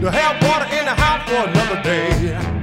to have water in the house for another day.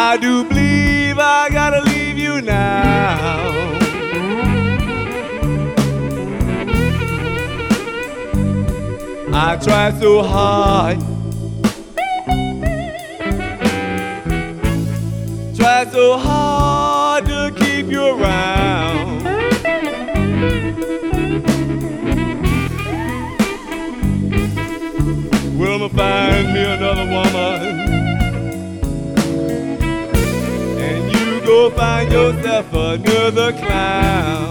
I do believe I gotta leave you now. I tried so hard, tried so hard to keep you around. I'ma find me another woman. Find yourself another clown.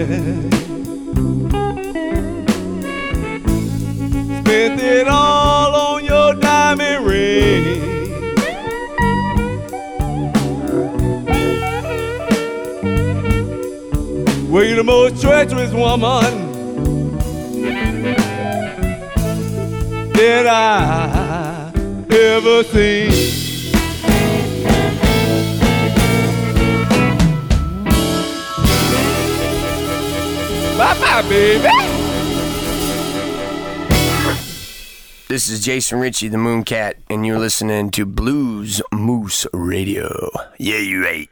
Spent it all on your diamond ring. Well, you're the most treacherous woman that I ever seen. Bye bye, baby. This is Jason Ricci, the Mooncat, and you're listening to Blues Moose Radio. Yeah, you ain't.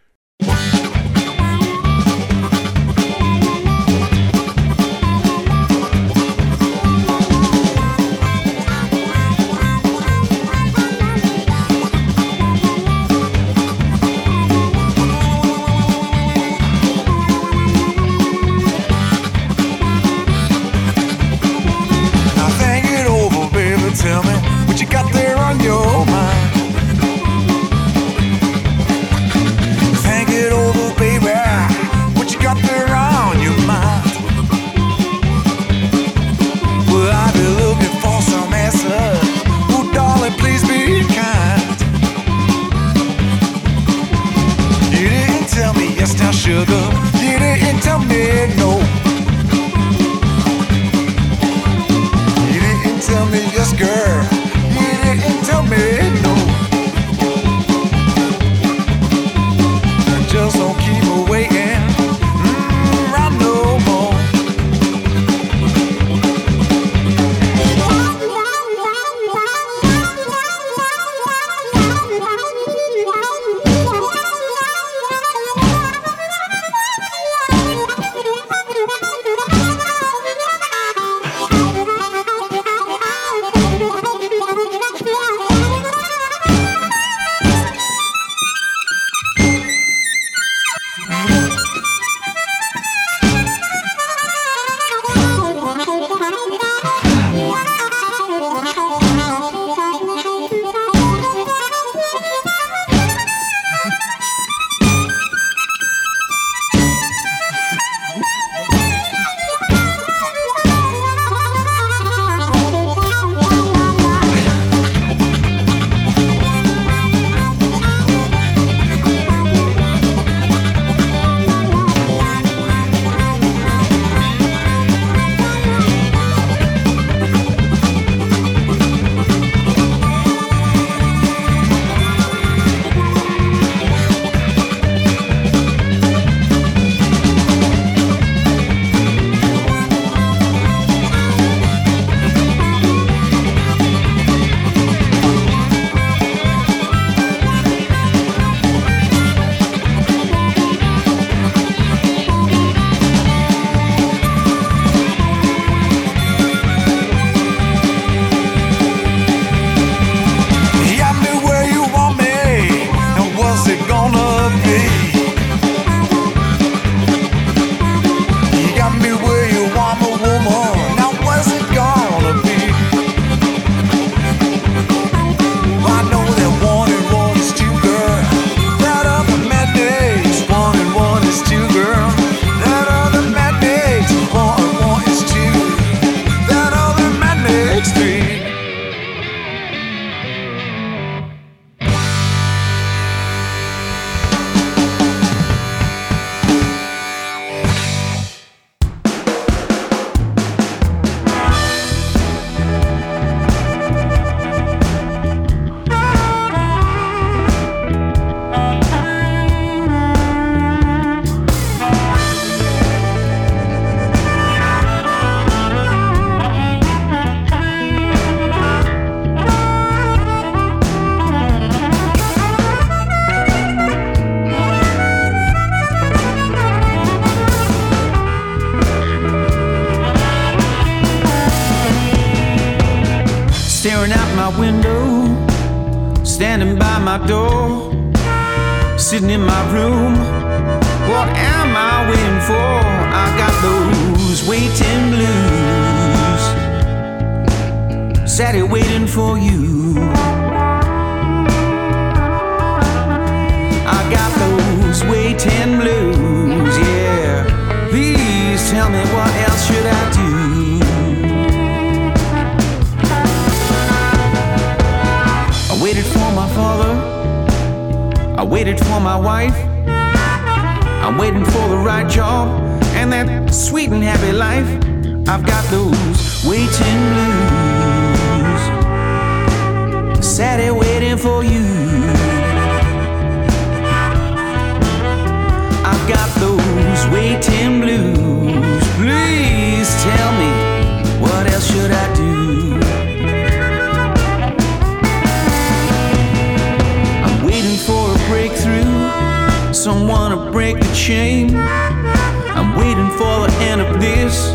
Chain. I'm waiting for the end of this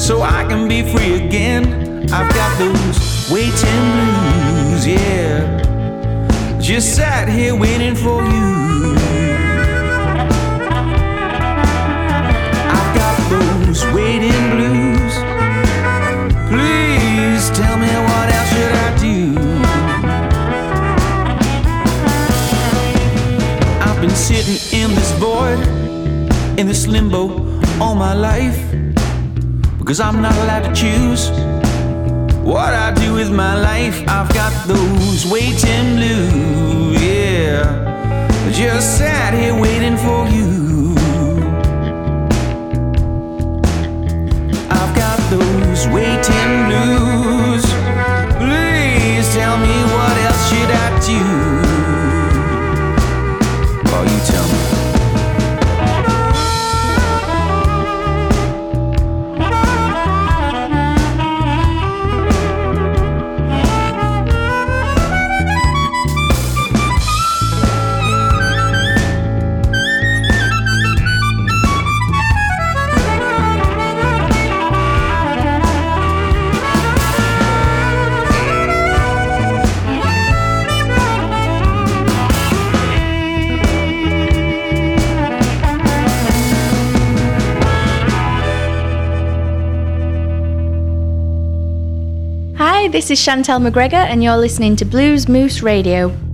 so I can be free again. I've got those waiting blues, yeah. Just sat here waiting for you. I've got those waiting blues. Please tell me what else should I do? I've been sitting in this void, in this limbo all my life. Because I'm not allowed to choose what I do with my life. I've got those waiting blues, yeah. Just sat here waiting for you. I've got those waiting blues. Please tell me what else should I do? This is Chantel McGregor, and you're listening to Blues Moose Radio.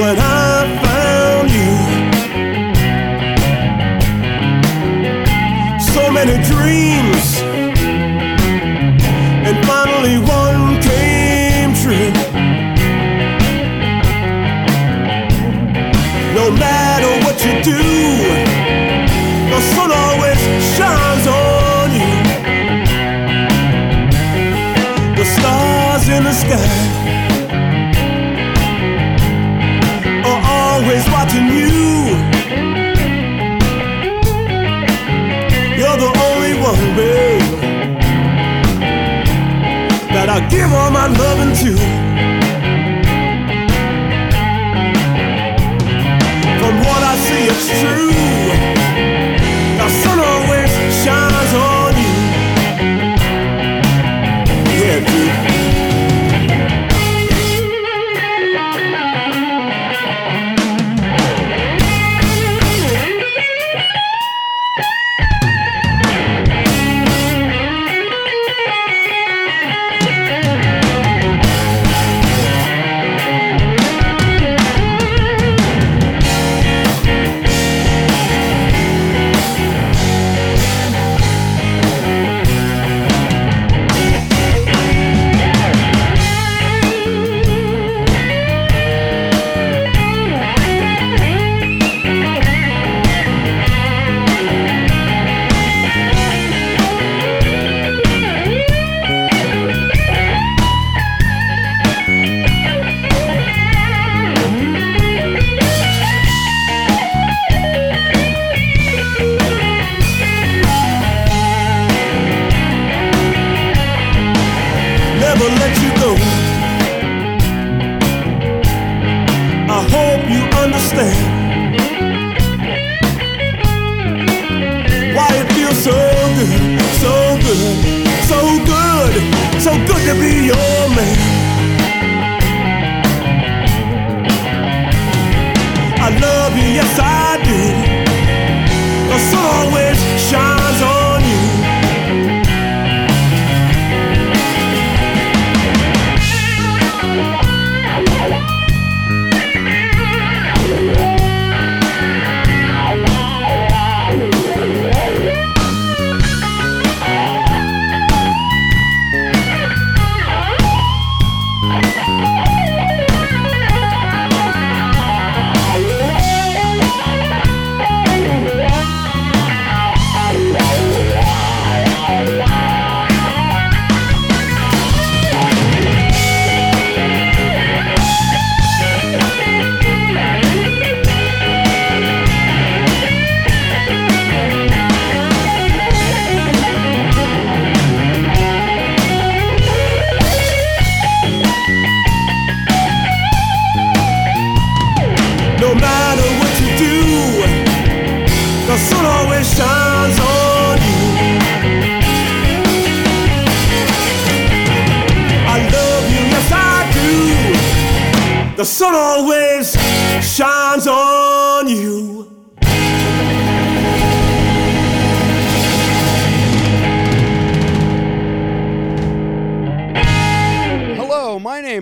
when I found you. So many dreams.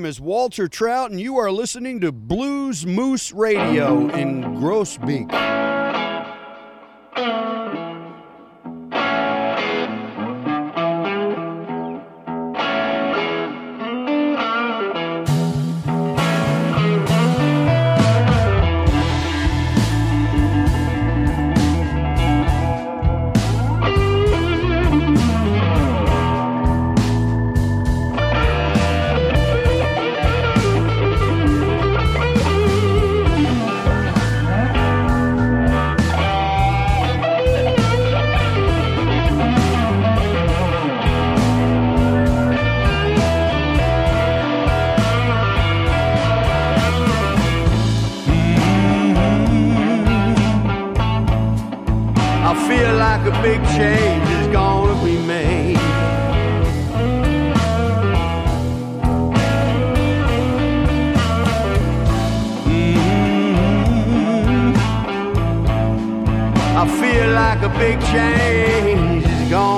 is Walter Trout, and you are listening to Blues Moose Radio in Groesbeek. change is gonna be made. Mm-hmm. I feel like a big change is gonna.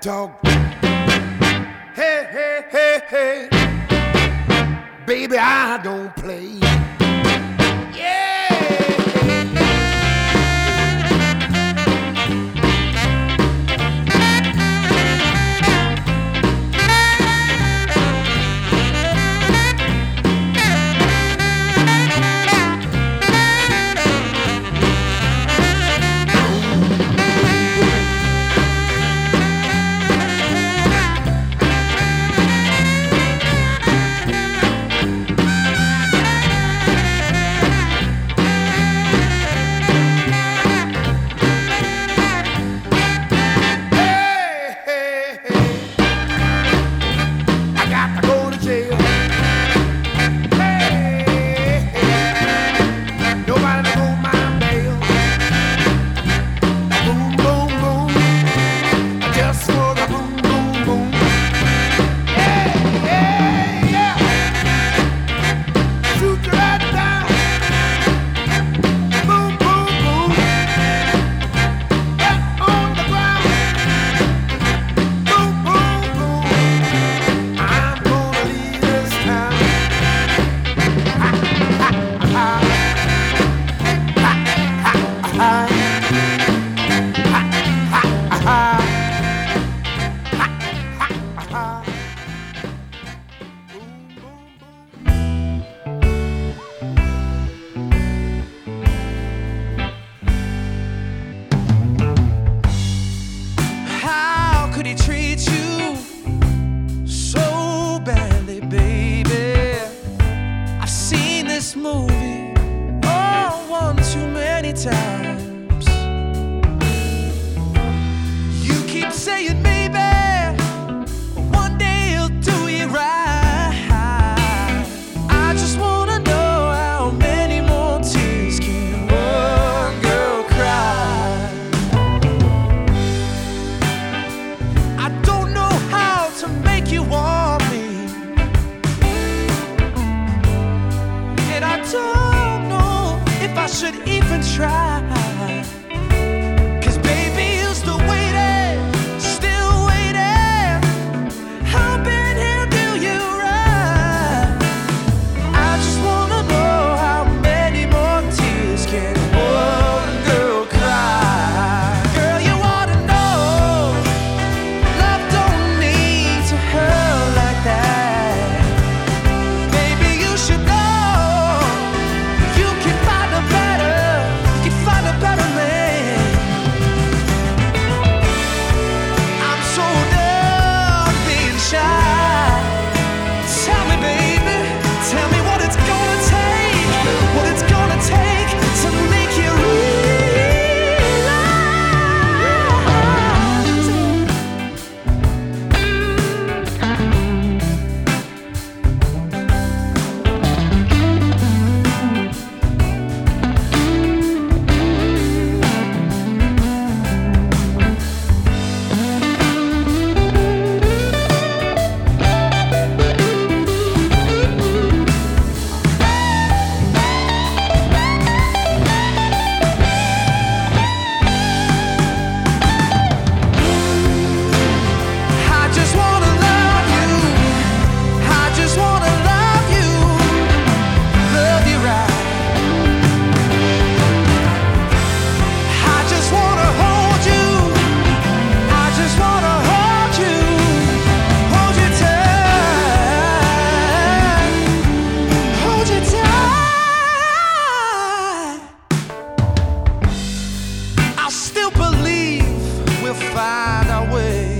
Talk should even try. we'll find our way.